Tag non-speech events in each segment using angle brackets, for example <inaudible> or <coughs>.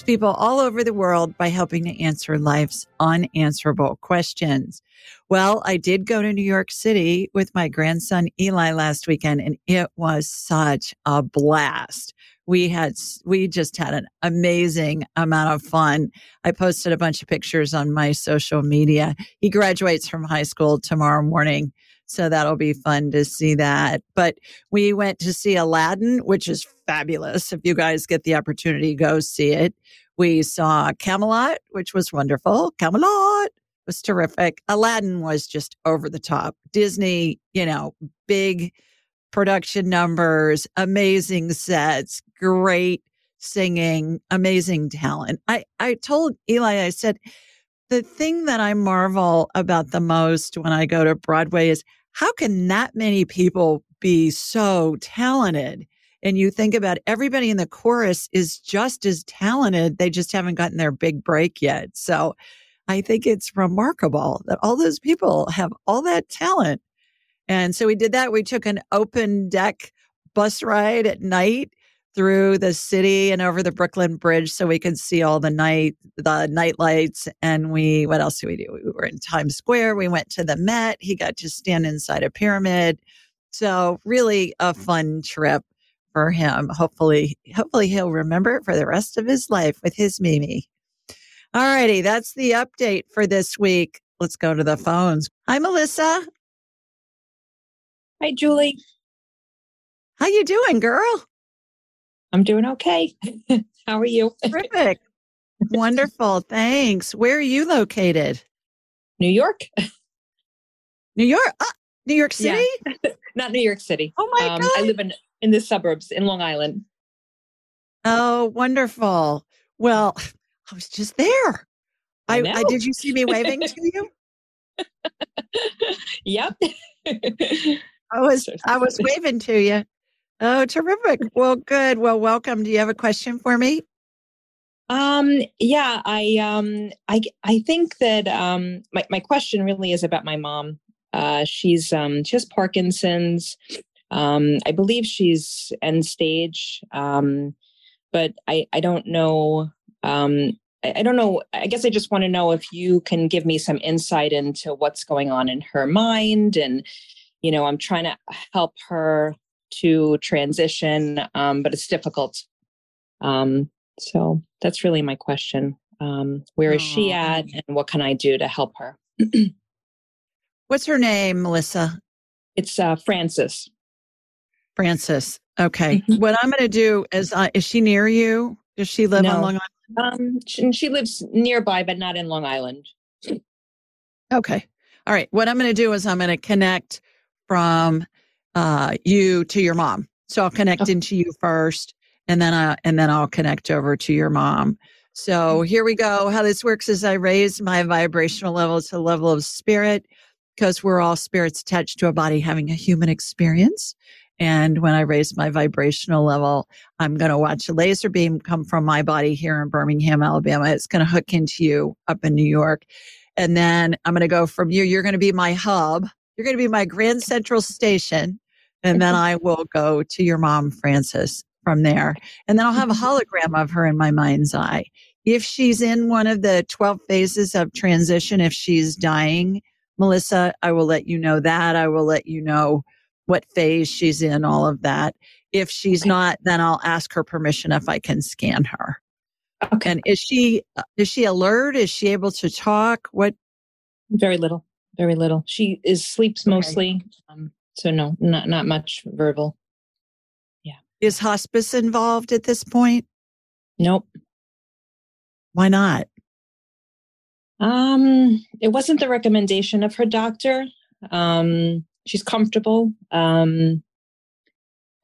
to people all over the world by helping to answer life's unanswerable questions. Well, I did go to New York City with my grandson Eli last weekend, and it was such a blast. We had, we just had an amazing amount of fun. I posted a bunch of pictures on my social media. He graduates from high school tomorrow morning. So that'll be fun to see that. But we went to see Aladdin, which is fabulous. If you guys get the opportunity, go see it. We saw Camelot, which was wonderful. Camelot was terrific. Aladdin was just over the top. Disney, you know, big production numbers, amazing sets, great singing, amazing talent. I, I told Eli, I said, the thing that I marvel about the most when I go to Broadway is how can that many people be so talented? And you think about everybody in the chorus is just as talented. They just haven't gotten their big break yet. So I think it's remarkable that all those people have all that talent. And so we did that. We took an open deck bus ride at night through the city and over the Brooklyn Bridge so we could see all the night the night lights and we what else did we do? We were in Times Square, we went to the Met, he got to stand inside a pyramid. So really a fun trip for him. Hopefully hopefully he'll remember it for the rest of his life with his Mimi. All righty, that's the update for this week. Let's go to the phones. Hi Melissa. Hi Julie. How you doing, girl? I'm doing okay. <laughs> How are you? Terrific. Wonderful. Thanks. Where are you located? New York. New York? Uh, New York City? Yeah. <laughs> Not New York City. Oh my um, God. I live in, in the suburbs in Long Island. Oh, wonderful. Well, I was just there. I, I, I did you see me waving to you? <laughs> yep. I was I was waving to you. Oh, terrific. Well, good. Well, welcome. Do you have a question for me? Um, yeah, I um I I think that um my, my question really is about my mom. Uh she's um she has Parkinson's. Um I believe she's end stage. Um but I I don't know um I, I don't know. I guess I just want to know if you can give me some insight into what's going on in her mind and you know, I'm trying to help her to transition, um, but it's difficult. Um, so that's really my question. Um, where is she at, and what can I do to help her? <clears throat> What's her name, Melissa? It's uh, Frances. Frances. Okay. Mm-hmm. What I'm going to do is, uh, is she near you? Does she live no. on Long Island? Um, she, she lives nearby, but not in Long Island. Okay. All right. What I'm going to do is I'm going to connect from uh, you to your mom. So I'll connect okay. into you first, and then I and then I'll connect over to your mom. So mm-hmm. here we go. How this works is I raise my vibrational level to the level of spirit because we're all spirits attached to a body having a human experience. And when I raise my vibrational level, I'm going to watch a laser beam come from my body here in Birmingham, Alabama. It's going to hook into you up in New York. And then I'm going to go from you. You're going to be my hub. You're going to be my grand central station. And then I will go to your mom, Frances, from there. And then I'll have a <laughs> hologram of her in my mind's eye. If she's in one of the 12 phases of transition, if she's dying, Melissa, I will let you know that. I will let you know what phase she's in, all of that. If she's not, then I'll ask her permission if I can scan her. Okay. And is she is she alert? Is she able to talk? What Very little, very little. She is sleeps Okay. mostly. Um, so no, not not much verbal. Yeah. Is hospice involved at this point? Nope. Why not? Um, it wasn't the recommendation of her doctor. Um, she's comfortable. Um,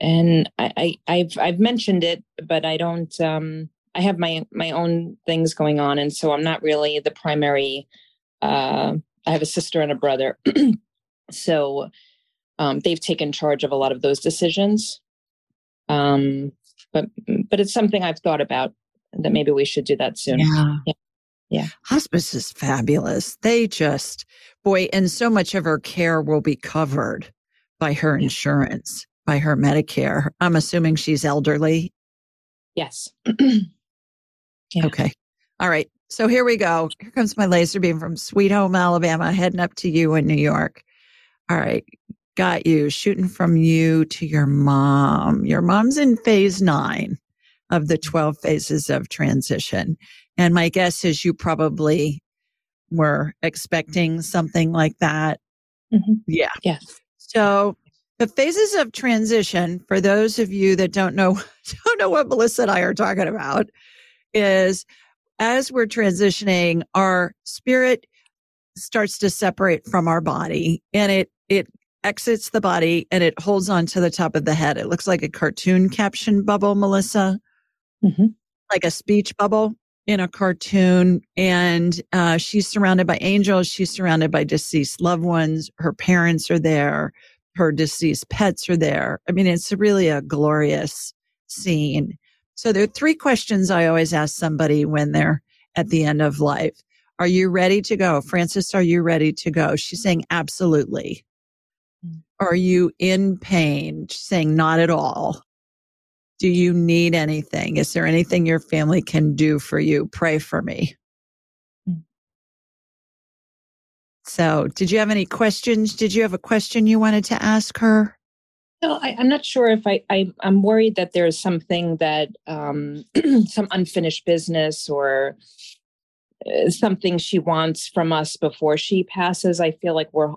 and I, I, I've, I've mentioned it, but I don't, um, I have my, my own things going on. And so I'm not really the primary, uh, I have a sister and a brother. <clears throat> so, um, they've taken charge of a lot of those decisions. Um, but, but it's something I've thought about that maybe we should do that soon. Yeah. Yeah. Yeah. Hospice is fabulous. They just, boy, and so much of her care will be covered by her insurance, by her Medicare. I'm assuming she's elderly. Yes. <clears throat> Yeah. Okay. All right. So here we go. Here comes my laser beam from Sweet Home, Alabama, heading up to you in New York. All right. Got you. Shooting from you to your mom. Your mom's in phase nine of the 12 phases of transition. And my guess is you probably were expecting something like that. Mhm. Yeah. Yes. So the phases of transition, for those of you that don't know, <laughs> don't know what Melissa and I are talking about, is as we're transitioning, our spirit starts to separate from our body and it, it exits the body and it holds on to the top of the head. It looks like a cartoon caption bubble, Melissa, Mhm. like a speech bubble in a cartoon. And uh, she's surrounded by angels. She's surrounded by deceased loved ones. Her parents are there. Her deceased pets are there. I mean, it's really a glorious scene. So there are three questions I always ask somebody when they're at the end of life. Are you ready to go? Frances are you ready to go? She's saying absolutely. Mm. Are you in pain? She's saying not at all. Do you need anything? Is there anything your family can do for you? Pray for me. Mm. So, did you have any questions? Did you have a question you wanted to ask her? No, I, I'm not sure if I, I I'm worried that there's something that um, <clears throat> some unfinished business or uh, something she wants from us before she passes. I feel like we're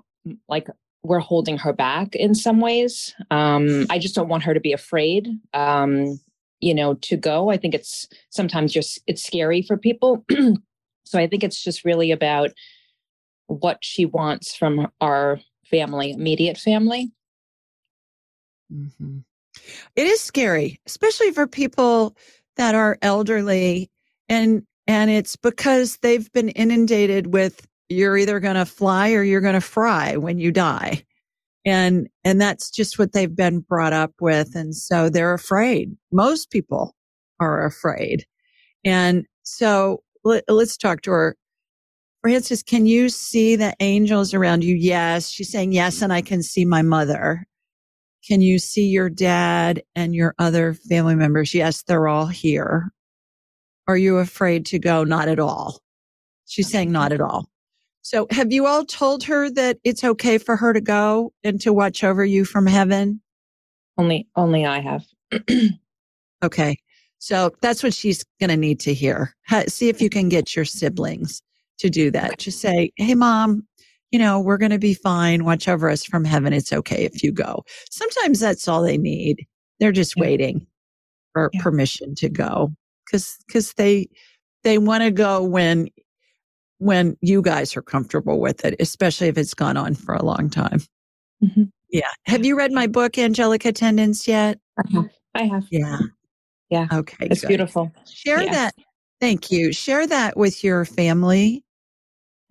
like we're holding her back in some ways. Um, I just don't want her to be afraid. Um, you know, to go. I think it's sometimes just it's scary for people. <clears throat> so I think it's just really about what she wants from our family, immediate family. Mhm. It is scary, especially for people that are elderly and and it's because they've been inundated with you're either going to fly or you're going to fry when you die. And and that's just what they've been brought up with and so they're afraid. Most people are afraid. And so let, let's talk to her. Frances, can you see the angels around you? Yes. She's saying yes and I can see my mother. Can you see your dad and your other family members? Yes, they're all here. Are you afraid to go? Not at all. She's saying not at all. So have you all told her that it's okay for her to go and to watch over you from heaven? Only only I have. <clears throat> Okay. So that's what she's going to need to hear. See if you can get your siblings to do that. Just say, Hey, mom, you know, we're going to be fine. Watch over us from heaven. It's okay if you go. Sometimes that's all they need. They're just Yeah. waiting for Yeah. permission to go because, because they, they want to go when, when you guys are comfortable with it, especially if it's gone on for a long time. Mhm. Yeah. Have you read my book, Angelic Attendance yet? I have. I have. Yeah. Yeah. Okay. It's good. beautiful. Share Yeah. that. Thank you. Share that with your family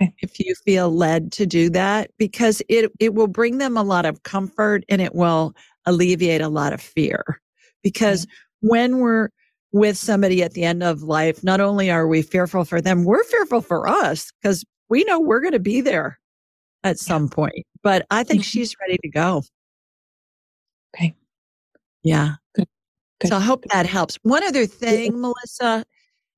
Okay. if you feel led to do that because it it will bring them a lot of comfort and it will alleviate a lot of fear. Because when we're with somebody at the end of life, not only are we fearful for them, we're fearful for us because we know we're going to be there at some point. But I think Mhm. she's ready to go. Okay. Yeah. Good. Good. So I hope that helps. One other thing, Melissa,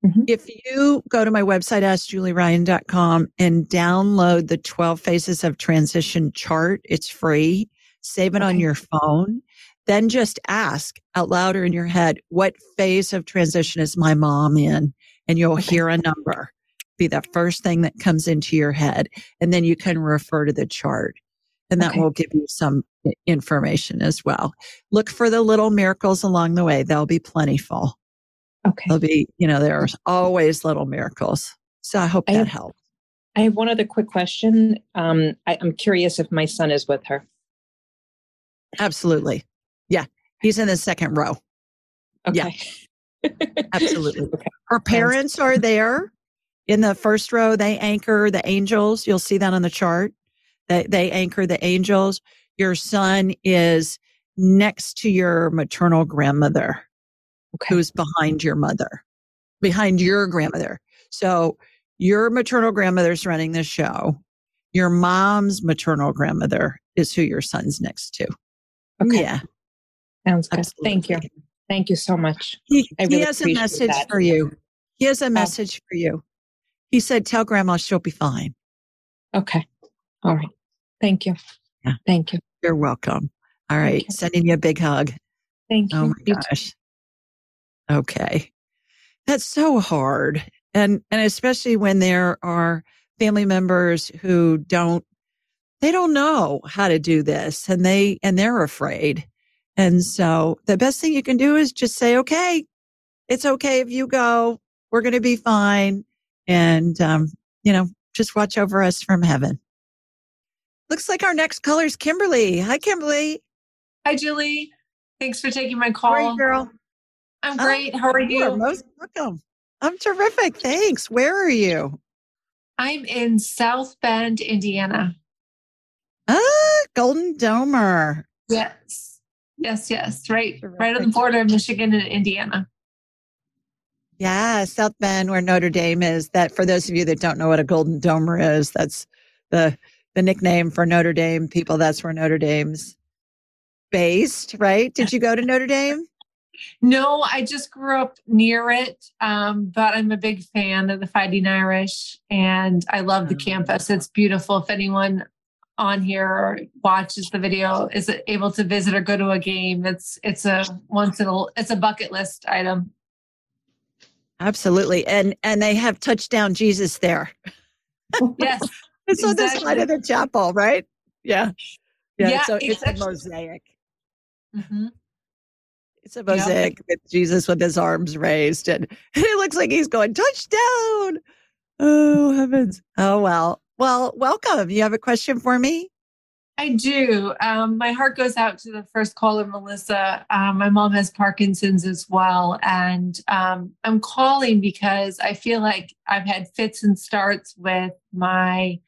Mhm. if you go to my website, askjulieryan.com and download the 12 phases of transition chart, it's free. Save it on your phone. Then just ask out loud or in your head, what phase of transition is my mom in? And you'll hear a number. be the first thing that comes into your head. And then you can refer to the chart and that Okay. will give you some information as well. Look for the little miracles along the way. They'll be plentiful. Okay. There'll be, you know, there's always little miracles. So I hope I that have- helps. I have one other quick question. Um, I, I'm curious if my son is with her. Absolutely. Yeah. He's in the second row. Yeah. Okay. <laughs> Absolutely. Okay. Her parents are there in the first row. They anchor the angels. You'll see that on the chart. They, they anchor the angels. Your son is next to your maternal grandmother, Okay. who's behind your mother, behind your grandmother. So your maternal grandmother's running the show. Your mom's maternal grandmother is who your son's next to. Okay. Yeah. Sounds good. Thank you. Thank you so much. He, I he has a message that. for you. He has a message for you. He said, Tell grandma she'll be fine. Okay. All right. Thank you. Yeah. Thank you. You're welcome. All right. Okay. Sending you a big hug. Thank oh you. Oh my You too. gosh. Okay. That's so hard. And and especially when there are family members who don't they don't know how to do this and they and they're afraid. And so the best thing you can do is just say, okay, it's okay if you go. We're going to be fine. And, um, you know, just watch over us from heaven. Looks like our next caller is Kimberly. Hi, Kimberly. Hi, Julie. Thanks for taking my How are you, call. girl? I'm great. How are You are most welcome. I'm terrific. Thanks. Where are you? I'm in South Bend, Indiana. Ah, Golden Domer. Yes. Yes, yes. Right right on the border of Michigan and Indiana. Yeah, South Bend, where Notre Dame is. That for those of you that don't know what a Golden Domer is, that's the the nickname for Notre Dame people. That's where Notre Dame's based, right? Did you go to Notre Dame? <laughs> No, I just grew up near it, um, but I'm a big fan of the Fighting Irish and I love the Oh. campus. It's beautiful. If anyone on here or watches the video is able to visit or go to a game, it's it's a once in a it's a bucket list item. Absolutely. And and they have touchdown Jesus there. <laughs> Yes. <laughs> It's on the side of the chapel, right? Yeah. Yeah. Yeah, so it's it's a mosaic. Mhm. It's a mosaic with Jesus with his arms raised, and <laughs> it looks like he's going touchdown. Oh heavens! Oh well, well, welcome. You have a question for me? I do. Um, my heart goes out to the first caller, Melissa. Um, my mom has Parkinson's as well. And um, I'm calling because I feel like I've had fits and starts with my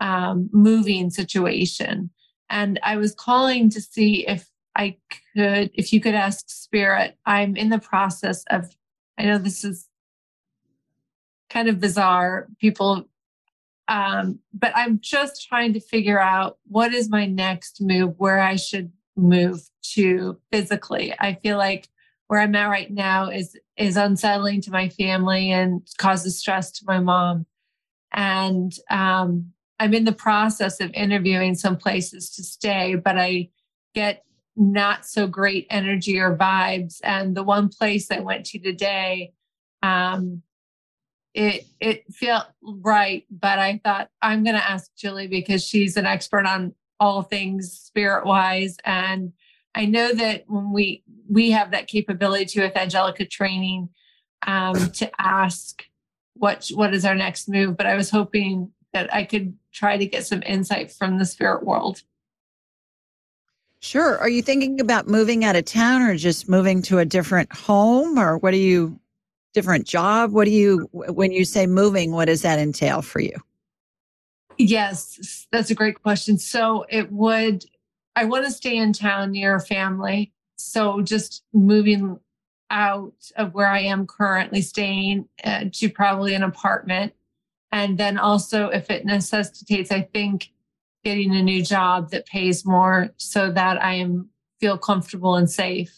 um, moving situation. And I was calling to see if I could, if you could ask Spirit. I'm in the process of, I know this is kind of bizarre. People um, but I'm just trying to figure out what is my next move, where I should move to physically. I feel like where I'm at right now is is unsettling to my family and causes stress to my mom. And um, I'm in the process of interviewing some places to stay, but I get not so great energy or vibes. And the one place I went to today, um, it it felt right, but I thought I'm going to ask Julie because she's an expert on all things spirit wise, and I know that when we we have that capability to with Angelica training um, <laughs> to ask what what is our next move. But I was hoping that I could try to get some insight from the spirit world. Sure. Are you thinking about moving out of town, or just moving to a different home, or what are you? Different job? What do you? When you say moving, what does that entail for you? Yes, that's a great question. So it would, I want to stay in town near family. So just moving out of where I am currently staying uh, to probably an apartment. And then also, if it necessitates, I think getting a new job that pays more so that I am feel comfortable and safe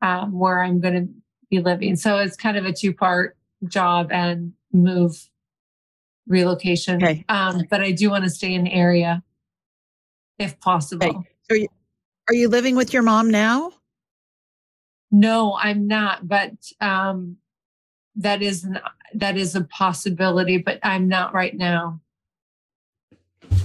um, where I'm going to be living. So it's kind of a two part job and move relocation. Okay. Um, but I do want to stay in the area if possible. Okay. So, you, are you living with your mom now? No, I'm not, but um, that is an, that is a possibility, but I'm not right now.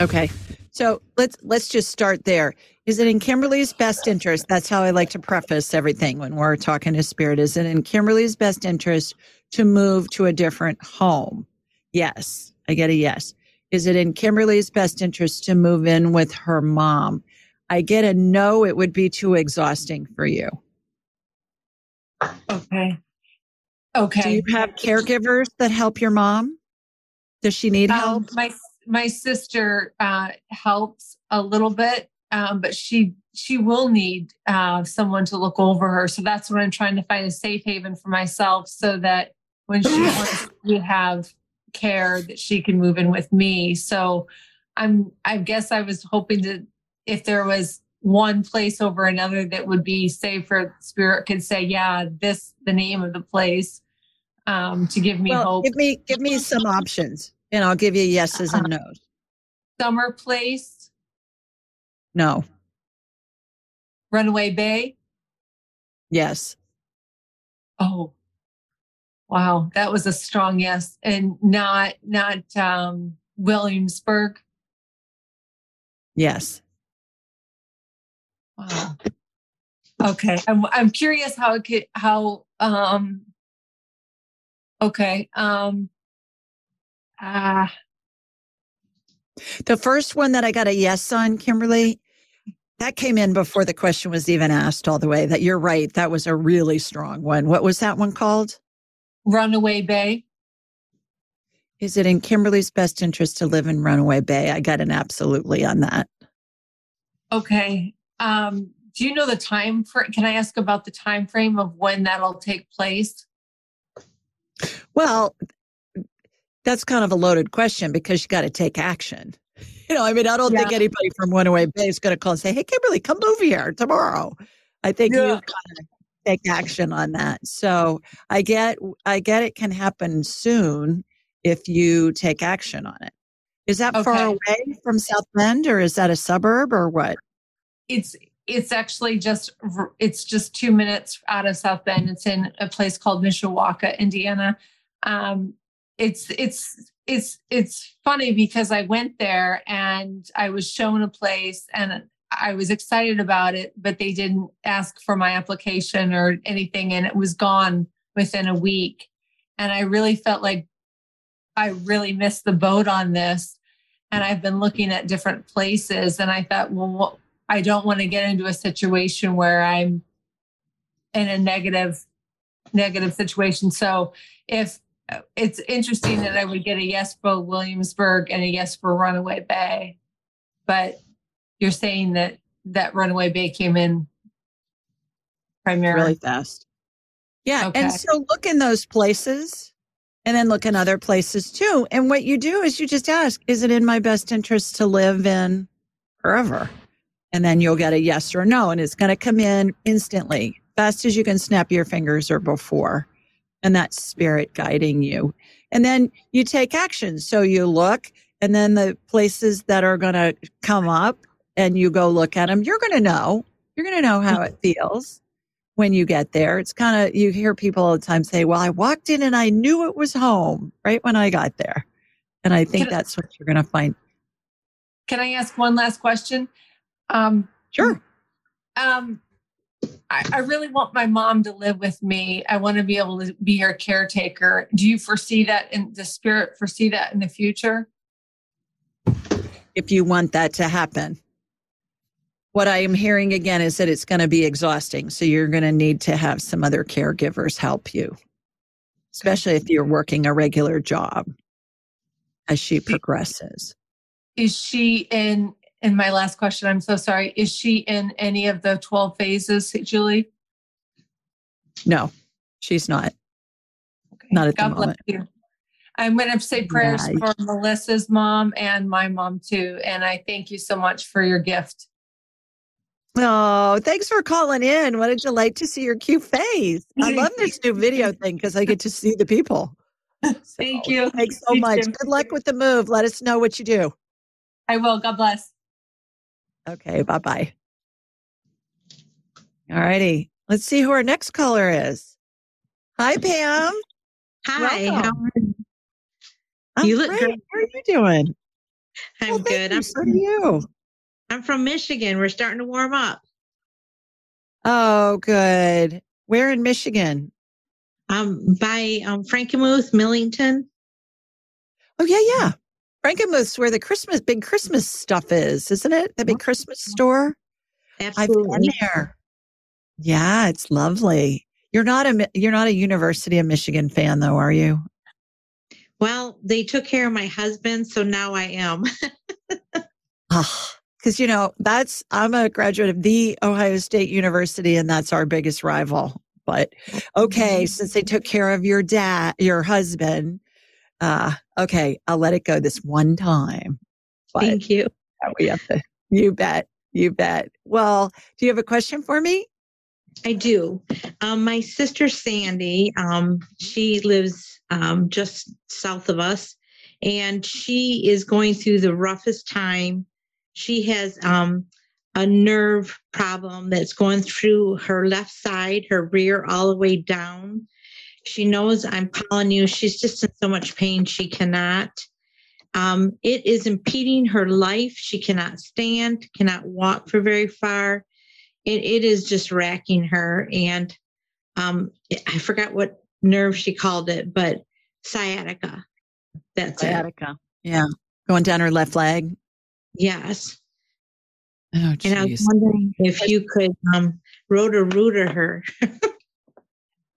Okay. So let's let's just start there. Is it in Kimberly's best interest? That's how I like to preface everything when we're talking to spirit. Is it in Kimberly's best interest to move to a different home? Yes. I get a yes. Is it in Kimberly's best interest to move in with her mom? I get a no, it would be too exhausting for you. Okay. Okay. Do you have caregivers that help your mom? Does she need help? Um, my my sister uh, helps a little bit, um, but she she will need uh, someone to look over her. So that's what I'm trying to find a safe haven for myself, so that when she <laughs> wants to have care, that she can move in with me. So I'm I guess I was hoping to if there was one place over another that would be safe for spirit could say, yeah, this the name of the place um, to give me well, hope. Give me give me some options, and I'll give you yeses and Uh-huh. nos. Summer Place, No, Runaway Bay. yes, Oh, wow, that was a strong yes, and not not um, Williamsburg. yes. Wow. Okay, I'm I'm curious how it could how um. Okay. Um. Ah. The first one that I got a yes on, Kimberly, that came in before the question was even asked all the way. That you're right. That was a really strong one. What was that one called? Runaway Bay. Is it in Kimberly's best interest to live in Runaway Bay? I got an absolutely on that. Okay. Um, do you know the time for can I ask about the time frame of when that'll take place? Well, that's kind of a loaded question because you got to take action. You know, I mean, I don't think anybody from Runaway Bay is going to call and say, "Hey, Kimberly, come move here tomorrow." I think you Yeah. kind of take action on that. So I get, I get it can happen soon if you take action on it. Is that far away from South Bend, or is that a suburb, or what? It's it's actually just it's just two minutes out of South Bend. It's in a place called Mishawaka, Indiana. Um, it's it's it's it's funny because I went there and I was shown a place and I was excited about it, but they didn't ask for my application or anything, and it was gone within a week. And I really felt like I really missed the boat on this. And I've been looking at different places, and I thought, well, I don't want to get into a situation where I'm in a negative negative situation. So if it's interesting that I would get a yes for Williamsburg and a yes for Runaway Bay, but you're saying that that Runaway Bay came in primarily. really fast. Yeah. And so look in those places and then look in other places too. And what you do is you just ask, is it in my best interest to live in forever? And then you'll get a yes or no. And it's going to come in instantly, fast as you can snap your fingers or before. And that spirit guiding you. And then you take action. So you look, and then the places that are going to come up and you go look at them, you're going to know. You're going to know how it feels when you get there. It's kind of, you hear people all the time say, Well, I walked in and I knew it was home right when I got there. And I think Can I- that's what you're going to find. Can I ask one last question? Um, Sure. um, I, I really want my mom to live with me. I want to be able to be her caretaker. Do you foresee that in the spirit foresee that in the future? If you want that to happen. What I am hearing again is that it's going to be exhausting. So you're going to need to have some other caregivers help you, especially if you're working a regular job as she progresses. Is she in in my last question, I'm so sorry. Is she in any of the 12 phases, Julie? No, she's not. Okay. Not at the God bless moment. you. I'm going to say prayers Yeah. for Melissa's mom and my mom too. And I thank you so much for your gift. Oh, thanks for calling in. What a delight to see your cute face. I love this new video <laughs> thing because I get to see the people. Thank So, you. Thanks so much. Good luck with the move. Let us know what you do. I will. God bless. Okay, bye bye. All righty. Let's see who our next caller is. Hi, Pam. Hi. How are you? I'm you look great. great. How are you doing? I'm well, good. I'm so you. I'm from Michigan. We're starting to warm up. Oh, good. Where in Michigan? Um, by um Frankenmuth, Millington. Oh yeah, yeah. Frankenmuth's where the Christmas big Christmas stuff is, isn't it? The big Christmas store. Absolutely. I've been there. Yeah, it's lovely. You're not a you're not a University of Michigan fan though, are you? Well, they took care of my husband, so now I am. because you know that's I'm a graduate of the Ohio State University, and that's our biggest rival. But okay, mm-hmm. since they took care of your dad, your husband, uh, okay, I'll let it go this one time. But Thank you. We have to. You bet. You bet. Well, do you have a question for me? I do. Um, my sister Sandy, um, she lives um, just south of us, and she is going through the roughest time. She has um, a nerve problem that's going through her left side, her rear, all the way down. She knows I'm calling you. She's just in so much pain she cannot. Um, it is impeding her life. She cannot stand, cannot walk for very far. It, it is just racking her. And um, I forgot what nerve she called it, but sciatica. That's sciatica. It. Yeah. Going down her left leg. Yes. Oh, and I was wondering if you could um, Roto-Rooter her. <laughs>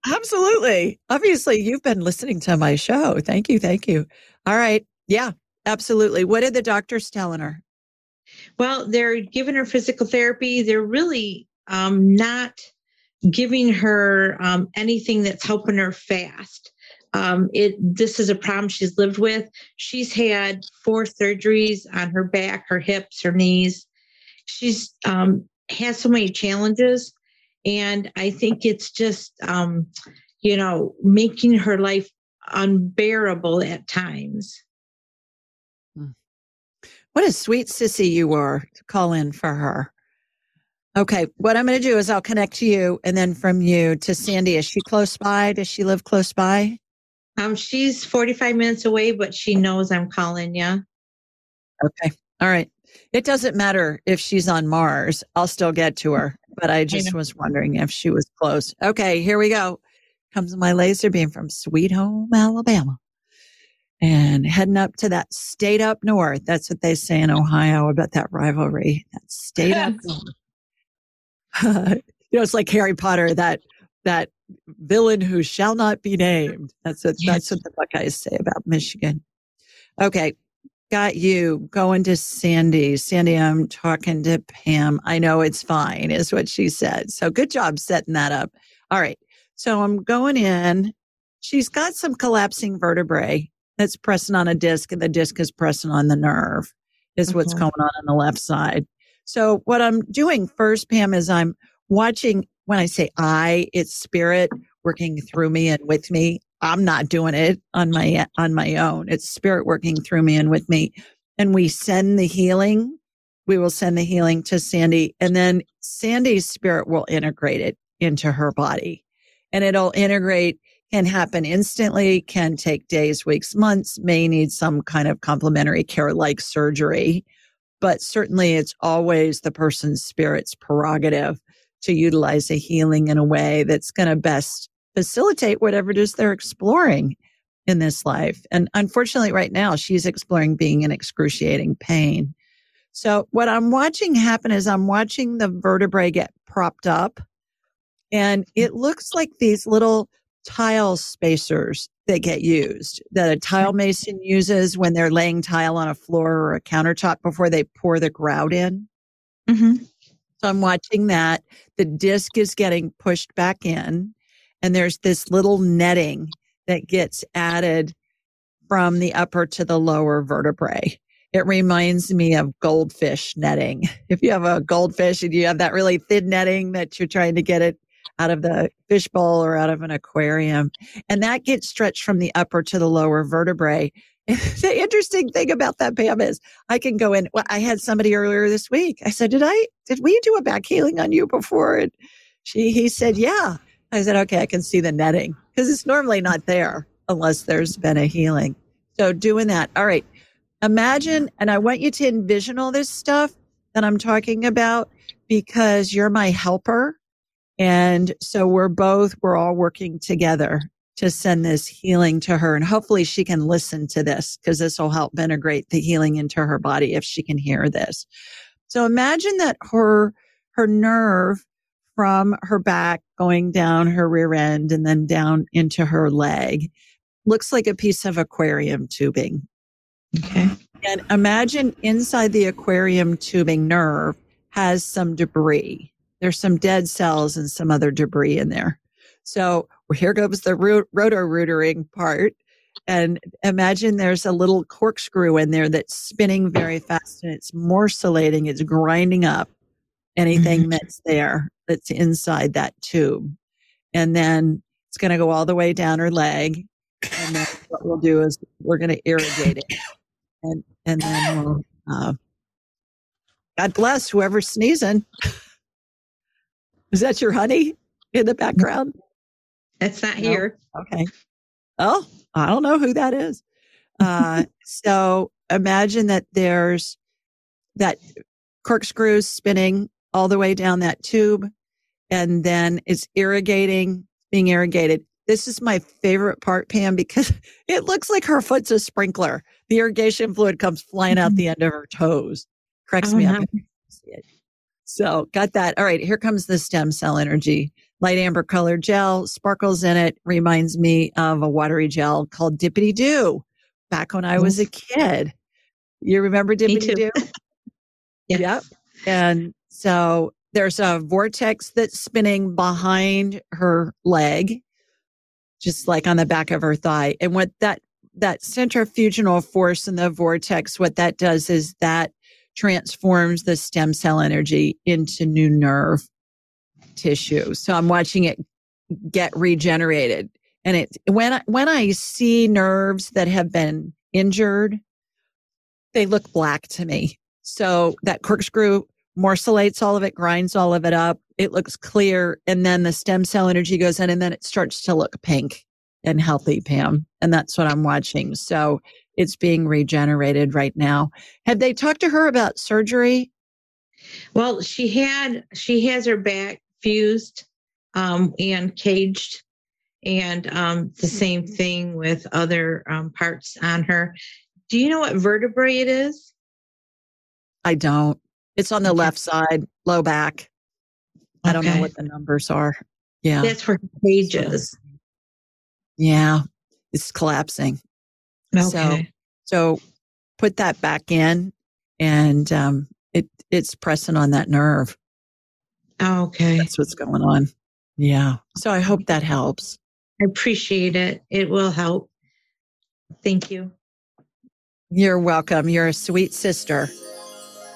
Absolutely. Obviously, you've been listening to my show. Thank you. Thank you. All right. Yeah, absolutely. What are the doctors telling her? Well, they're giving her physical therapy. They're really um, not giving her um, anything that's helping her fast. Um, it this is a problem she's lived with. She's had four surgeries on her back, her hips, her knees. She's um, has so many challenges and I think it's just, um, you know, making her life unbearable at times. Hmm. What a sweet sissy you are to call in for her. Okay, what I'm going to do is I'll connect to you and then from you to Sandy. Is she close by? Does she live close by? Um, she's 45 minutes away, but she knows I'm calling you. Okay. All right. It doesn't matter if she's on Mars. I'll still get to her but I just I was wondering if she was close. Okay, here we go. Comes my laser beam from Sweet Home, Alabama. And heading up to that state up north. That's what they say in Ohio about that rivalry. That state up <laughs> north. <laughs> you know, it's like Harry Potter, that that villain who shall not be named. That's what yes. that's what the Buckeyes say about Michigan. Okay, got you going to Sandy. Sandy, I'm talking to Pam. I know it's fine, is what she said. So good job setting that up. All right. So I'm going in. She's got some collapsing vertebrae that's pressing on a disc, and the disc is pressing on the nerve, is what's mm-hmm. going on on the left side. So what I'm doing first, Pam, is I'm watching when I say I, it's spirit working through me and with me. I'm not doing it on my on my own. It's spirit working through me and with me. And we send the healing. We will send the healing to Sandy and then Sandy's spirit will integrate it into her body. And it'll integrate can happen instantly, can take days, weeks, months, may need some kind of complementary care like surgery. But certainly it's always the person's spirit's prerogative to utilize a healing in a way that's going to best facilitate whatever it is they're exploring in this life. And unfortunately, right now, she's exploring being in excruciating pain. So, what I'm watching happen is I'm watching the vertebrae get propped up, and it looks like these little tile spacers that get used that a tile mason uses when they're laying tile on a floor or a countertop before they pour the grout in. Mm-hmm. So I'm watching that. The disc is getting pushed back in and there's this little netting that gets added from the upper to the lower vertebrae. It reminds me of goldfish netting. <laughs> If you have a goldfish and you have that really thin netting that you're trying to get it out of the fishbowl or out of an aquarium, and that gets stretched from the upper to the lower vertebrae. <laughs> the interesting thing about that, Pam, is I can go in. Well, I had somebody earlier this week. I said, "Did I? Did we do a back healing on you before?" And she, he said, "Yeah." I said, okay, I can see the netting because it's normally not there unless there's been a healing. So doing that. All right. Imagine, and I want you to envision all this stuff that I'm talking about because you're my helper. And so we're both, we're all working together to send this healing to her. And hopefully she can listen to this because this will help integrate the healing into her body if she can hear this. So imagine that her, her nerve from her back going down her rear end and then down into her leg looks like a piece of aquarium tubing. Okay. And imagine inside the aquarium tubing nerve has some debris. There's some dead cells and some other debris in there. So here goes the ro- roto rootering part. And imagine there's a little corkscrew in there that's spinning very fast and it's morcellating, it's grinding up anything mm-hmm. that's there that's inside that tube. And then it's going to go all the way down her leg. And then <laughs> what we'll do is we're going to irrigate it. And, and then we'll, uh, God bless whoever's sneezing. Is that your honey in the background? It's not no? here. Okay. Oh, I don't know who that is. Uh, <laughs> so imagine that there's that corkscrew spinning all the way down that tube and then it's irrigating, being irrigated. This is my favorite part, Pam, because <laughs> it looks like her foot's a sprinkler. The irrigation fluid comes flying out mm-hmm. the end of her toes. Cracks oh, me up. So got that. All right, here comes the stem cell energy. Light amber colored gel, sparkles in it, reminds me of a watery gel called Dippity Doo back when I was a kid. You remember Dippity Doo? <laughs> Yep. And so there's a vortex that's spinning behind her leg, just like on the back of her thigh. And what that, that centrifugal force in the vortex, what that does is that transforms the stem cell energy into new nerve tissue. So I'm watching it get regenerated. And it when when I see nerves that have been injured, they look black to me. So that corkscrew morcellates all of it, grinds all of it up. It looks clear. And then the stem cell energy goes in and then it starts to look pink and healthy, Pam. And that's what I'm watching. So it's being regenerated right now. Have they talked to her about surgery? Well, she had, she has her back fused um, and caged. And um, the same thing with other um, parts on her. Do you know what vertebrae it is? I don't. It's on the okay. left side, low back. I don't know what the numbers are. Yeah. That's where cages. Yeah. It's collapsing. Okay. So, so put that back in and um, it it's pressing on that nerve. Okay. That's what's going on. Yeah. So I hope that helps. I appreciate it. It will help. Thank you. You're welcome. You're a sweet sister.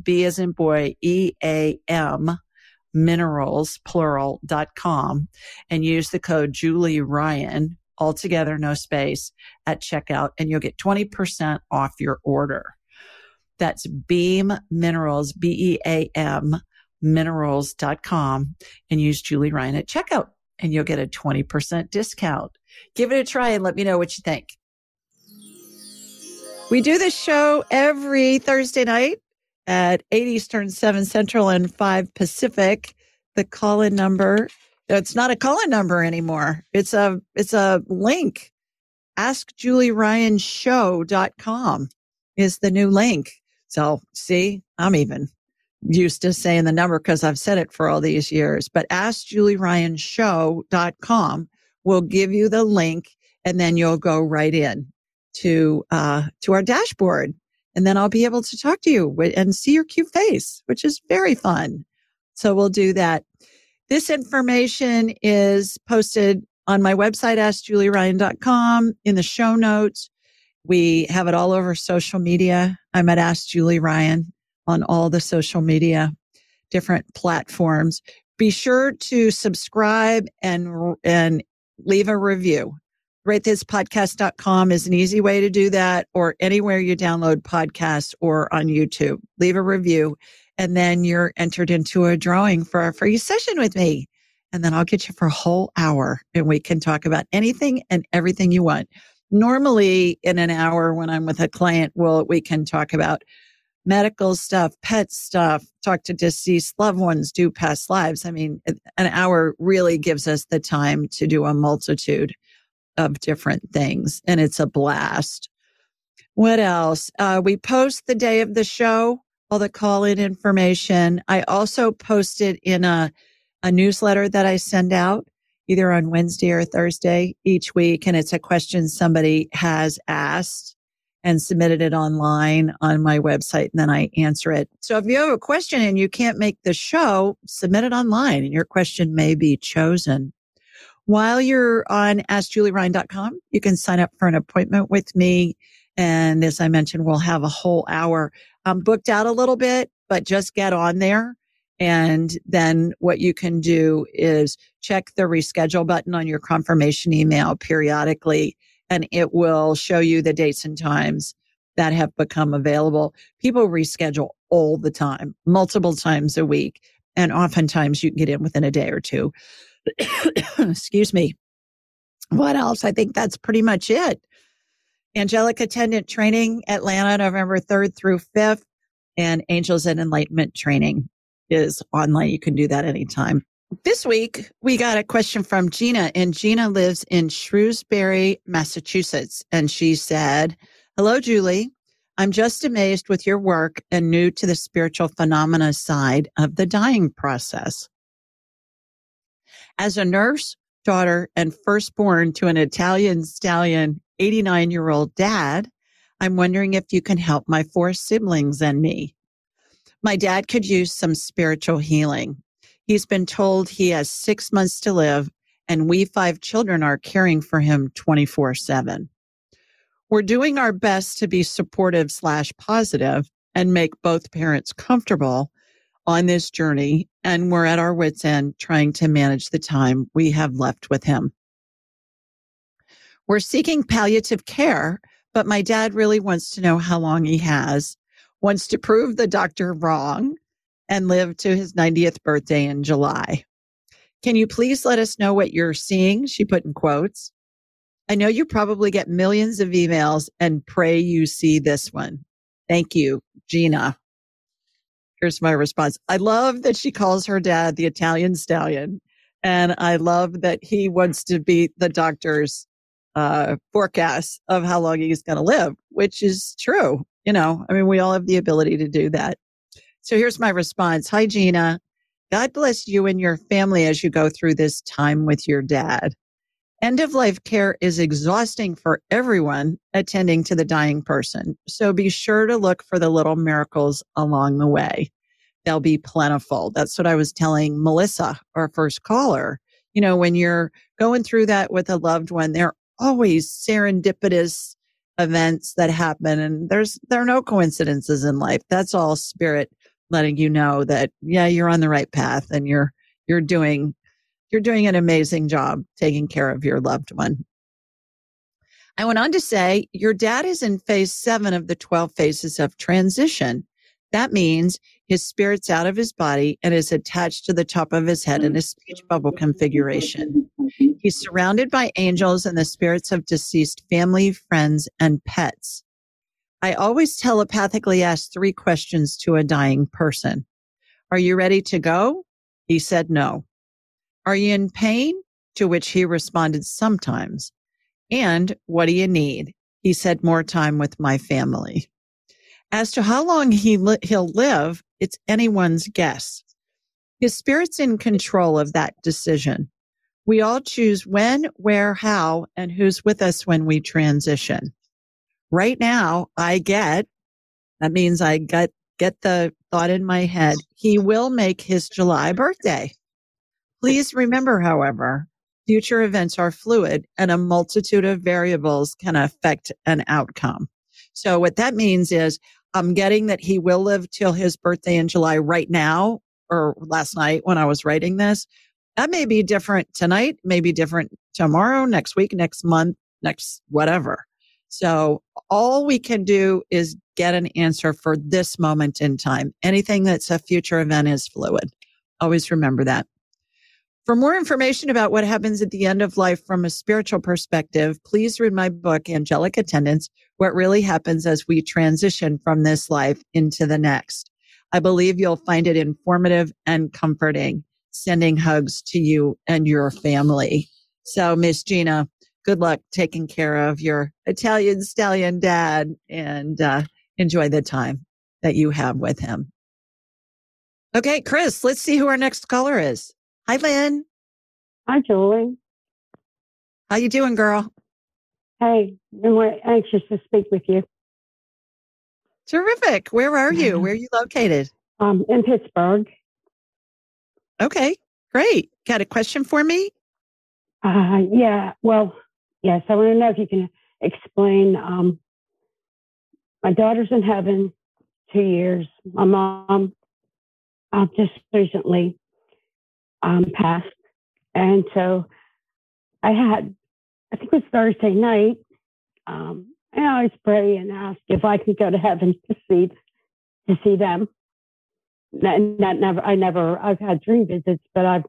B as in boy, E A M minerals plural dot com and use the code Julie Ryan altogether, no space at checkout and you'll get 20% off your order. That's Beam Minerals, B E A M minerals.com and use Julie Ryan at checkout and you'll get a 20% discount. Give it a try and let me know what you think. We do this show every Thursday night at 8 Eastern, 7 Central, and 5 Pacific. The call in number, it's not a call in number anymore. It's a, it's a link. AskJulieRyanShow.com is the new link. So see, I'm even used to saying the number because I've said it for all these years, but askjulieryanshow.com will give you the link and then you'll go right in to, uh, to our dashboard. And then I'll be able to talk to you and see your cute face, which is very fun. So we'll do that. This information is posted on my website, askjulieryan.com in the show notes. We have it all over social media. I'm at Ask Julie Ryan on all the social media, different platforms. Be sure to subscribe and, and leave a review. RateThisPodcast.com is an easy way to do that or anywhere you download podcasts or on YouTube. Leave a review and then you're entered into a drawing for a free session with me. And then I'll get you for a whole hour and we can talk about anything and everything you want. Normally in an hour when I'm with a client, well, we can talk about medical stuff, pet stuff, talk to deceased loved ones, do past lives. I mean, an hour really gives us the time to do a multitude of different things and it's a blast. What else? Uh, we post the day of the show, all the call in information. I also post it in a, a newsletter that I send out either on Wednesday or Thursday each week. And it's a question somebody has asked and submitted it online on my website and then I answer it. So if you have a question and you can't make the show, submit it online and your question may be chosen. While you're on AskJulieRyan.com, you can sign up for an appointment with me. And as I mentioned, we'll have a whole hour. I'm booked out a little bit, but just get on there. And then what you can do is check the reschedule button on your confirmation email periodically and it will show you the dates and times that have become available. People reschedule all the time, multiple times a week. And oftentimes you can get in within a day or two. <coughs> Excuse me. What else? I think that's pretty much it. Angelic Attendant Training, Atlanta, November 3rd through 5th, and Angels and Enlightenment Training is online. You can do that anytime. This week, we got a question from Gina, and Gina lives in Shrewsbury, Massachusetts. And she said, Hello, Julie. I'm just amazed with your work and new to the spiritual phenomena side of the dying process. As a nurse, daughter, and firstborn to an Italian stallion, 89 year old dad, I'm wondering if you can help my four siblings and me. My dad could use some spiritual healing. He's been told he has six months to live, and we five children are caring for him 24 7. We're doing our best to be supportive slash positive and make both parents comfortable on this journey. And we're at our wits' end trying to manage the time we have left with him. We're seeking palliative care, but my dad really wants to know how long he has, wants to prove the doctor wrong, and live to his 90th birthday in July. Can you please let us know what you're seeing? She put in quotes. I know you probably get millions of emails and pray you see this one. Thank you, Gina. Here's my response. I love that she calls her dad the Italian stallion. And I love that he wants to beat the doctor's uh, forecast of how long he's going to live, which is true. You know, I mean, we all have the ability to do that. So here's my response. Hi, Gina. God bless you and your family as you go through this time with your dad. End of life care is exhausting for everyone attending to the dying person. So be sure to look for the little miracles along the way. They'll be plentiful. That's what I was telling Melissa, our first caller. You know, when you're going through that with a loved one, there are always serendipitous events that happen and there's, there are no coincidences in life. That's all spirit letting you know that, yeah, you're on the right path and you're, you're doing, you're doing an amazing job taking care of your loved one. I went on to say, your dad is in phase seven of the 12 phases of transition. That means his spirit's out of his body and is attached to the top of his head in a speech bubble configuration. He's surrounded by angels and the spirits of deceased family, friends, and pets. I always telepathically ask three questions to a dying person. Are you ready to go? He said no. Are you in pain? To which he responded sometimes. And what do you need? He said more time with my family. As to how long he li- he'll live It's anyone's guess. His spirit's in control of that decision. We all choose when, where, how, and who's with us when we transition. Right now, I get, that means I get, get the thought in my head. He will make his July birthday. Please remember, however, future events are fluid and a multitude of variables can affect an outcome. So what that means is I'm getting that he will live till his birthday in July right now or last night when I was writing this. That may be different tonight, maybe different tomorrow, next week, next month, next whatever. So all we can do is get an answer for this moment in time. Anything that's a future event is fluid. Always remember that. For more information about what happens at the end of life from a spiritual perspective, please read my book, Angelic Attendants What Really Happens as We Transition from This Life into the Next. I believe you'll find it informative and comforting. Sending hugs to you and your family. So, Miss Gina, good luck taking care of your Italian stallion dad and uh, enjoy the time that you have with him. Okay, Chris, let's see who our next caller is. Hi, Lynn. Hi, Julie. How you doing, girl? Hey, I'm anxious to speak with you. Terrific. Where are you? Where are you located? Um, in Pittsburgh. Okay, great. Got a question for me? Uh, yeah. Well, yes. I want to know if you can explain. Um, my daughter's in heaven, two years. My mom uh, just recently um, passed, and so I had, I think it was Thursday night. Um, and I always pray and ask if I could go to heaven to see to see them. Not, not never. I never. I've had dream visits, but I've.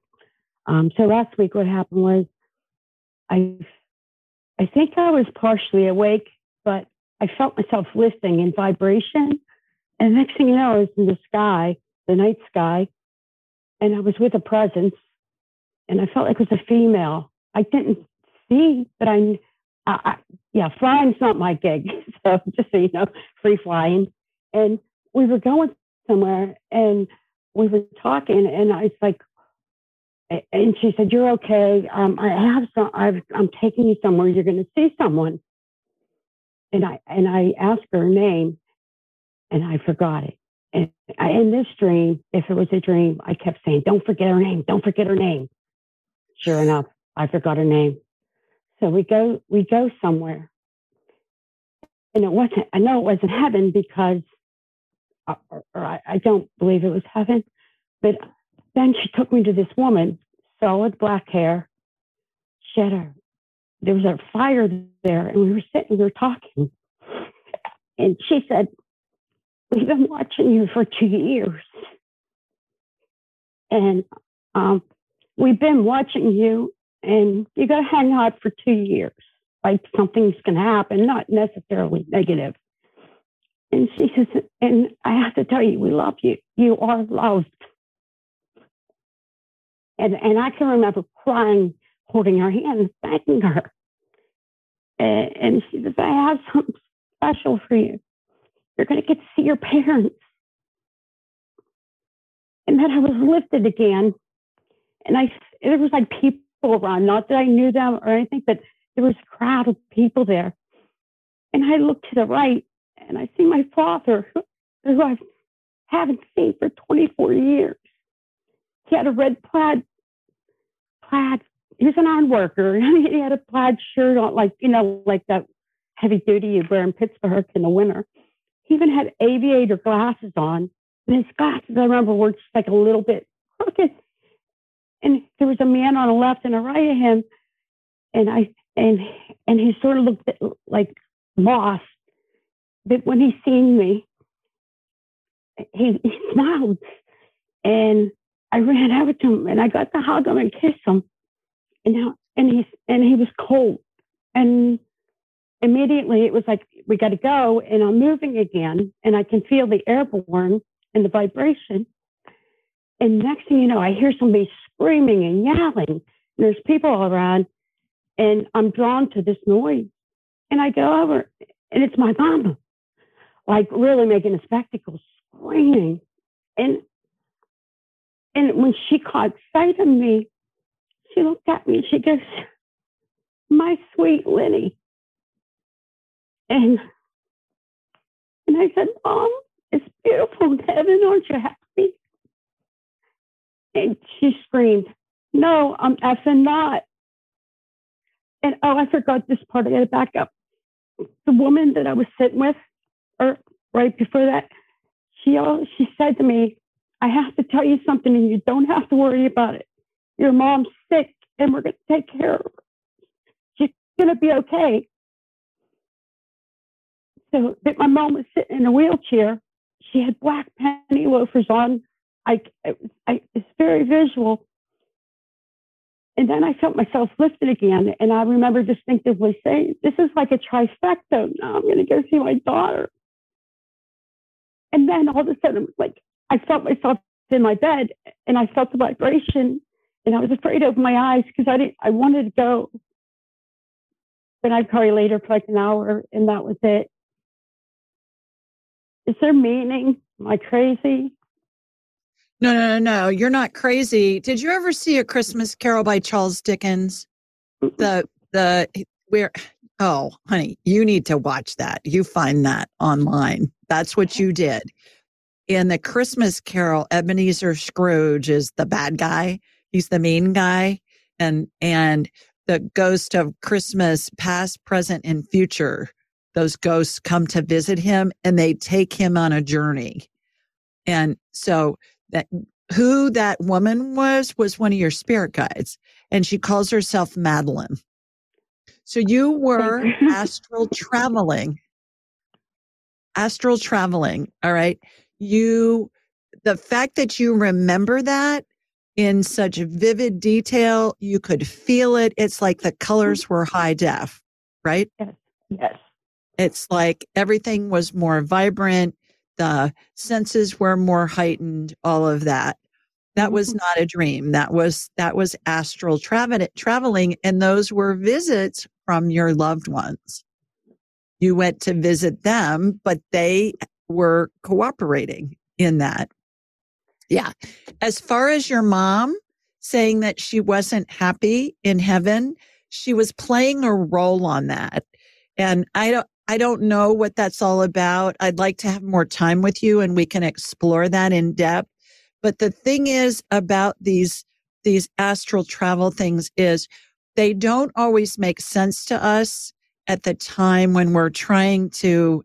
Um, so last week, what happened was, I, I think I was partially awake, but I felt myself lifting in vibration, and next thing you know, I was in the sky, the night sky, and I was with a presence, and I felt like it was a female. I didn't see, but I, I, yeah, flying's not my gig. <laughs> So just so you know, free flying. And we were going somewhere and we were talking and I was like, and she said, you're okay. Um, I have some, I've, I'm taking you somewhere. You're going to see someone. And I, and I asked her name and I forgot it. And in this dream, if it was a dream, I kept saying, don't forget her name. Don't forget her name. Sure enough, I forgot her name. So we go, we go somewhere and it wasn't, I know it wasn't heaven because, uh, or, or I, I don't believe it was heaven, but then she took me to this woman, solid black hair. She had a, there was a fire there and we were sitting, we were talking. And she said, we've been watching you for two years. And um, we've been watching you and you got to hang out for two years like something's going to happen, not necessarily negative. And she says, and I have to tell you, we love you. You are loved. And, and I can remember crying, holding her hand, thanking her. And, and she says, I have something special for you. You're going to get to see your parents. And then I was lifted again. And I, it was like people around, not that I knew them or anything, but there was a crowd of people there. And I look to the right and I see my father, who I haven't seen for 24 years. He had a red plaid, plaid, he was an iron worker. <laughs> He had a plaid shirt on, like, you know, like that heavy duty you wear in Pittsburgh in the winter. He even had aviator glasses on. And his glasses, I remember, were just like a little bit crooked. And there was a man on the left and a right of him. And I and and he sort of looked like lost. But when he seen me, he, he smiled, and I ran over to him and I got to hug him and kiss him, and now and he and he was cold, and immediately it was like we got to go, and I'm moving again, and I can feel the airborne and the vibration, and next thing you know, I hear somebody screaming and yelling. And there's people all around, and I'm drawn to this noise. And I go over, and it's my mama, like really making a spectacle, screaming. And and when she caught sight of me, she looked at me and she goes, My sweet Lenny. And and I said, Mom, it's beautiful in heaven, aren't you happy? And she screamed, No, I'm effing not. And oh, I forgot this part. I got to back up. The woman that I was sitting with, or right before that, she she said to me, "I have to tell you something, and you don't have to worry about it. Your mom's sick, and we're going to take care of her. She's going to be okay." So that my mom was sitting in a wheelchair. She had black penny loafers on. I, I, it's very visual. And then I felt myself lifted again. And I remember distinctively saying, This is like a trifecta. Now I'm going to go see my daughter. And then all of a sudden, like, I felt myself in my bed and I felt the vibration. And I was afraid open my eyes because I didn't, I wanted to go. But I'd probably later for like an hour and that was it. Is there meaning? Am I crazy? No, no, no, no. You're not crazy. Did you ever see a Christmas Carol by Charles Dickens? The the where oh, honey, you need to watch that. You find that online. That's what you did. In the Christmas Carol, Ebenezer Scrooge is the bad guy. He's the mean guy. And and the ghost of Christmas past, present, and future. Those ghosts come to visit him and they take him on a journey. And so that who that woman was was one of your spirit guides and she calls herself madeline. So you were <laughs> astral traveling. Astral traveling all right? You the fact that you remember that in such vivid detail you could feel it. It's like the colors mm-hmm. were high def right? Yes yes it's like everything was more vibrant the senses were more heightened, all of that. That was Mm-hmm. not a dream. That was that was astral travel traveling, and those were visits from your loved ones. You went to visit them, but they were cooperating in that. Yeah. As far as your mom saying that she wasn't happy in heaven, she was playing a role on that. And I don't I don't know what that's all about. I'd like to have more time with you and we can explore that in depth. But the thing is about these these astral travel things is they don't always make sense to us at the time when we're trying to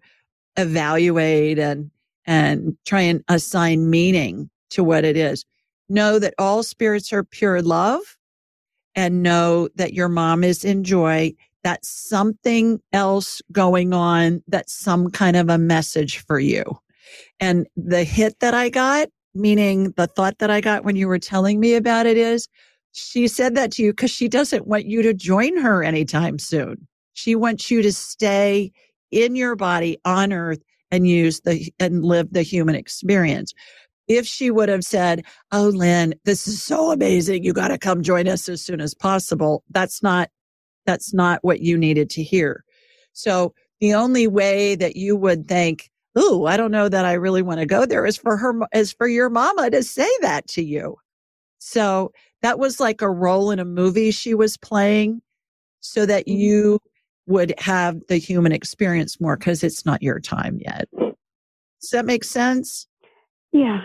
evaluate and and try and assign meaning to what it is. Know that all spirits are pure love and know that your mom is in joy that's something else going on that's some kind of a message for you. And the hit that I got, meaning the thought that I got when you were telling me about it is she said that to you because she doesn't want you to join her anytime soon. She wants you to stay in your body on earth and use the and live the human experience. If she would have said, Oh, Lynn, this is so amazing. You got to come join us as soon as possible. That's not that's not what you needed to hear. So the only way that you would think, "Oh, I don't know that I really want to go there," is for her, is for your mama to say that to you. So that was like a role in a movie she was playing, so that you would have the human experience more because it's not your time yet. Does that make sense? Yeah.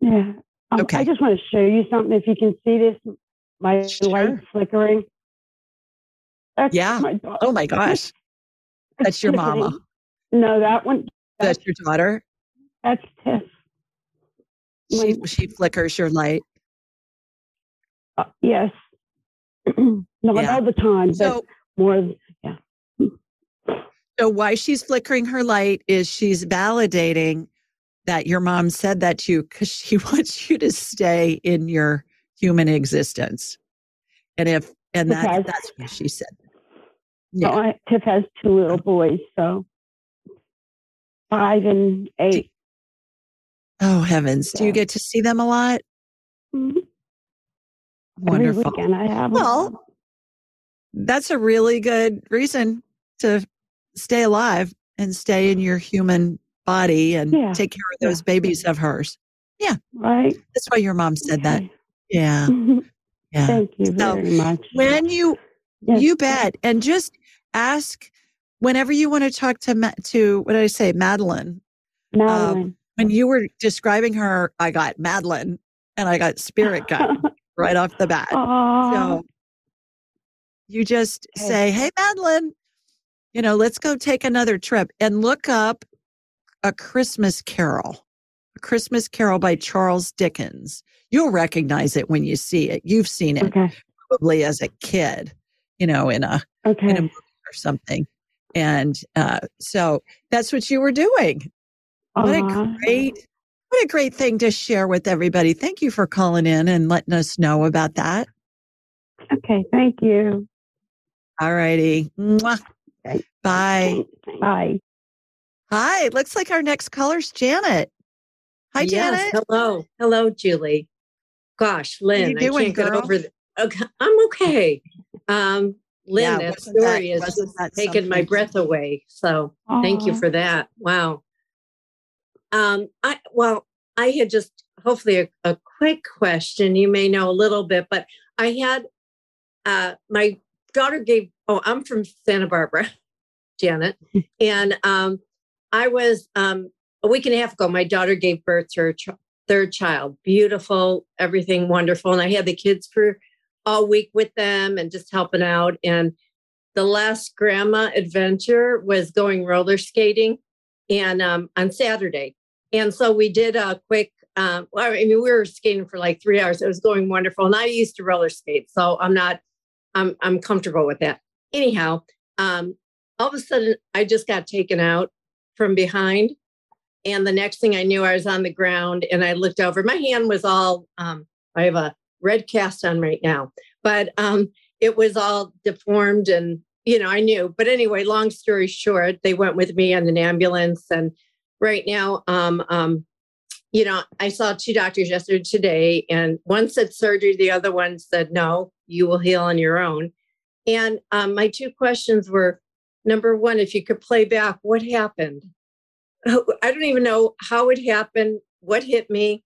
Yeah. Um, Okay. I just want to show you something. If you can see this, my Sure. light flickering. That's Yeah. My daughter. Oh my gosh, that's your mama. <laughs> No, that one. That's your daughter. That's Tiff. She When- she flickers your light. Uh, yes. <clears throat> Not Yeah. all the time, but So more. So why she's flickering her light is she's validating that your mom said that to you because she <laughs> wants you to stay in your human existence. And if and that that's what she said. So Yeah. I, Tiff has two little boys, so five and eight. Oh heavens. Do you get to see them a lot? Mhm. Wonderful. Every weekend I have. them. Well, that's a really good reason to stay alive and stay in your human body and Yeah. take care of Yeah. those babies of hers. Yeah. Right. That's why your mom said that. Yeah. <laughs> Yeah. Thank you So, very much. When you, Yes. you bet. And just ask whenever you want to talk to, Ma- to, what did I say? Madeline. Um, Madeline. When you were describing her, I got Madeline and I got spirit guide <laughs> right off the bat. Aw. So you just say, Hey, Madeline, you know, let's go take another trip and look up a Christmas carol, a Christmas carol by Charles Dickens. You'll recognize it when you see it. You've seen it okay. probably as a kid, you know, in a, Okay. in a or something. And uh, so that's what you were doing. What a great, what a great thing to share with everybody. Thank you for calling in and letting us know about that. Okay. Thank you. All righty. Mwah. Bye. Bye. Hi. It looks like our next caller's Janet. Hi, Yes, Janet. hello. Hello, Julie. Gosh, Lynn, doing, I can't get over the, okay, I'm okay. Um, Lynn, Yeah, that story is that taking my breath away. So thank you for that. Wow. Um, I well, I had just hopefully a, a quick question. You may know a little bit, but I had uh my daughter gave oh, I'm from Santa Barbara, <laughs> Janet. and um I was um a week and a half ago, my daughter gave birth to her ch- third child. Beautiful, everything wonderful. And I had the kids for all week with them and just helping out. And the last grandma adventure was going roller skating and um, on Saturday. And so we did a quick, um, well, I mean, we were skating for like three hours. It was going wonderful. And I used to roller skate. So I'm not, I'm, I'm comfortable with that. Anyhow, um, all of a sudden I just got taken out from behind. And the next thing I knew, I was on the ground and I looked over. My hand was all, um, I have a red cast on right now, but um, it was all deformed and, you know, I knew. But anyway, long story short, they went with me on an ambulance. And right now, um, um, you know, I saw two doctors yesterday, today, and one said surgery, the other one said, no, you will heal on your own. And um, my two questions were number one, if you could play back, what happened? I don't even know how it happened, what hit me,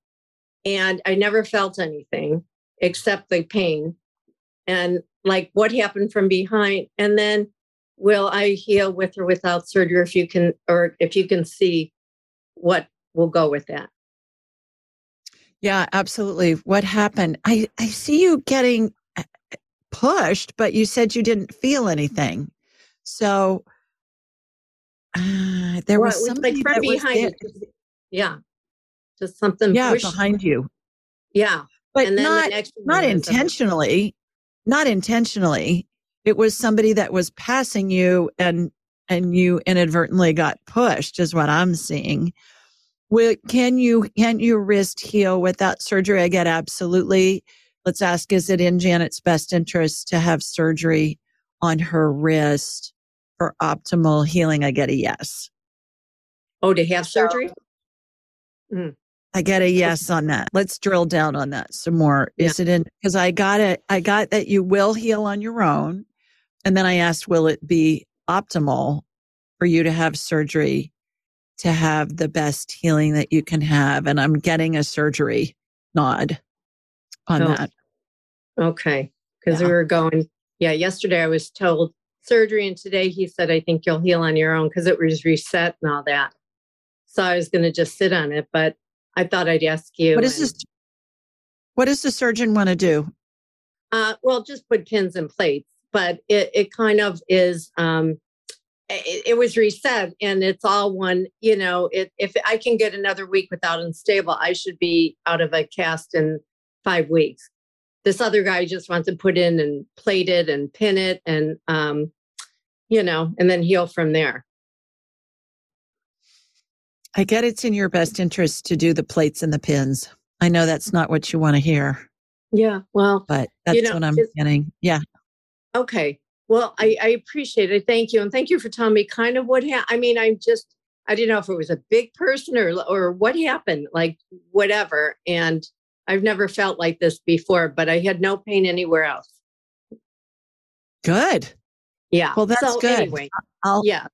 and I never felt anything except the pain. And like what happened from behind, and then will I heal with or without surgery? If you can, or if you can see what will go with that. Yeah, absolutely. What happened? I, I see you getting uh, pushed, but you said you didn't feel anything. So uh, there Well, was something like from behind. Yeah, just something. Yeah, pushed- behind you, Yeah, but and then not not intentionally. Not intentionally. It was somebody that was passing you, and and you inadvertently got pushed. Is what I'm seeing. Will, can you can your wrist heal without surgery? I get absolutely. Let's ask: Is it in Janet's best interest to have surgery on her wrist for optimal healing? I get a yes. Oh, to have surgery? Mm. I get a yes on that. Let's drill down on that some more. Is it in because I got it I got that you will heal on your own. And then I asked, will it be optimal for you to have surgery to have the best healing that you can have? And I'm getting a surgery nod on Oh. that. Okay. Because Yeah. we were going, yeah, yesterday I was told surgery, and today he said, I think you'll heal on your own because it was reset and all that. So I was going to just sit on it, but I thought I'd ask you. What does and, this what does the surgeon want to do? Uh, well, just put pins and plates, but it, it kind of is. Um, it, it was reset, and it's all one. You know, it, if I can get another week without unstable, I should be out of a cast in five weeks. This other guy just wants to put in and plate it and pin it, and um, you know, and then heal from there. I get it's in your best interest to do the plates and the pins. I know that's not what you want to hear, Yeah. Well, but that's know, what I'm getting. Yeah. Okay. Well, I, I appreciate it. Thank you. And thank you for telling me kind of what happened. I mean, I'm just, I didn't know if it was a big person or, or what happened, like whatever. And I've never felt like this before, but I had no pain anywhere else. Good. Yeah. Well, that's so good. Anyway, I'll, yeah.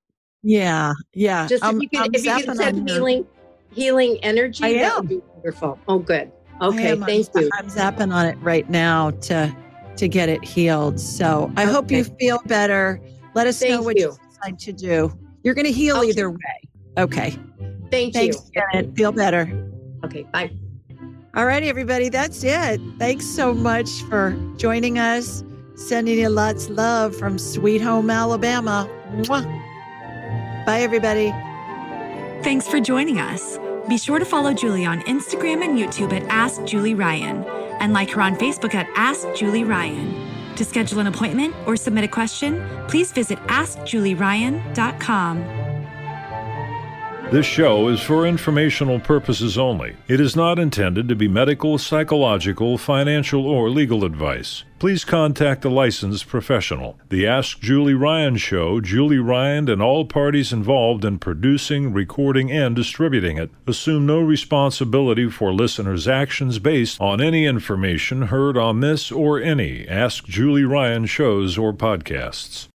Yeah. Yeah. Just I'm- if you could, if you could send healing, healing energy, I that am. would be Wonderful. Oh, good. Okay, am. thank I'm, you. I'm zapping on it right now to to get it healed. So I hope you feel better. Let us know what you. you. decide to do. You're going to heal Okay. either way. Okay. Thank Thanks, you. Janet. Feel better. Okay, bye. All right, everybody. That's it. Thanks so much for joining us. Sending you lots of love from Sweet Home, Alabama. Mwah. Bye, everybody. Thanks for joining us. Be sure to follow Julie on Instagram and YouTube at Ask Julie Ryan and like her on Facebook at Ask Julie Ryan. To schedule an appointment or submit a question, please visit AskJulieRyan.com. This show is for informational purposes only. It is not intended to be medical, psychological, financial, or legal advice. Please contact a licensed professional. The Ask Julie Ryan Show, Julie Ryan and all parties involved in producing, recording, and distributing it assume no responsibility for listeners' actions based on any information heard on this or any Ask Julie Ryan shows or podcasts.